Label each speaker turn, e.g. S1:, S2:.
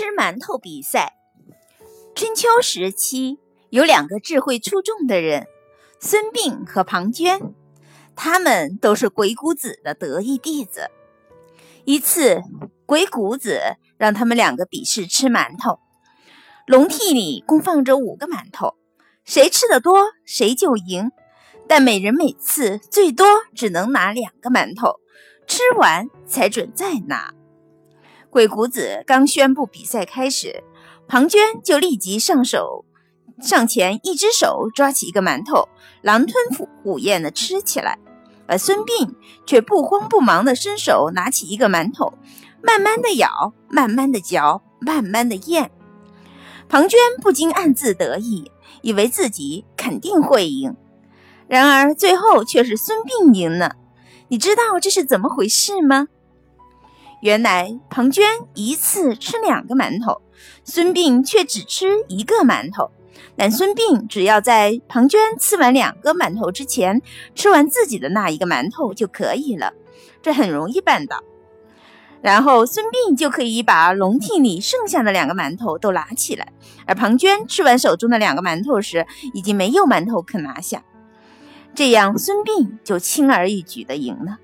S1: 吃馒头比赛。春秋时期，有两个智慧出众的人，孙膑和庞涓，他们都是鬼谷子的得意弟子。一次，鬼谷子让他们两个比试吃馒头，笼屉里共放着五个馒头，谁吃的多，谁就赢。但每人每次最多只能拿两个馒头，吃完才准再拿。鬼谷子刚宣布比赛开始，庞涓就立即上手上前，一只手抓起一个馒头，狼吞虎虎咽地吃起来；而孙膑却不慌不忙地伸手拿起一个馒头，慢慢地咬，慢慢地嚼，慢慢地咽。庞涓不禁暗自得意，以为自己肯定会赢。然而最后却是孙膑赢了。你知道这是怎么回事吗？原来庞涓一次吃两个馒头，孙膑却只吃一个馒头。但孙膑只要在庞涓吃完两个馒头之前吃完自己的那一个馒头就可以了，这很容易办到。然后孙膑就可以把笼屉里剩下的两个馒头都拿起来，而庞涓吃完手中的两个馒头时，已经没有馒头可拿下。这样孙膑就轻而易举地赢了。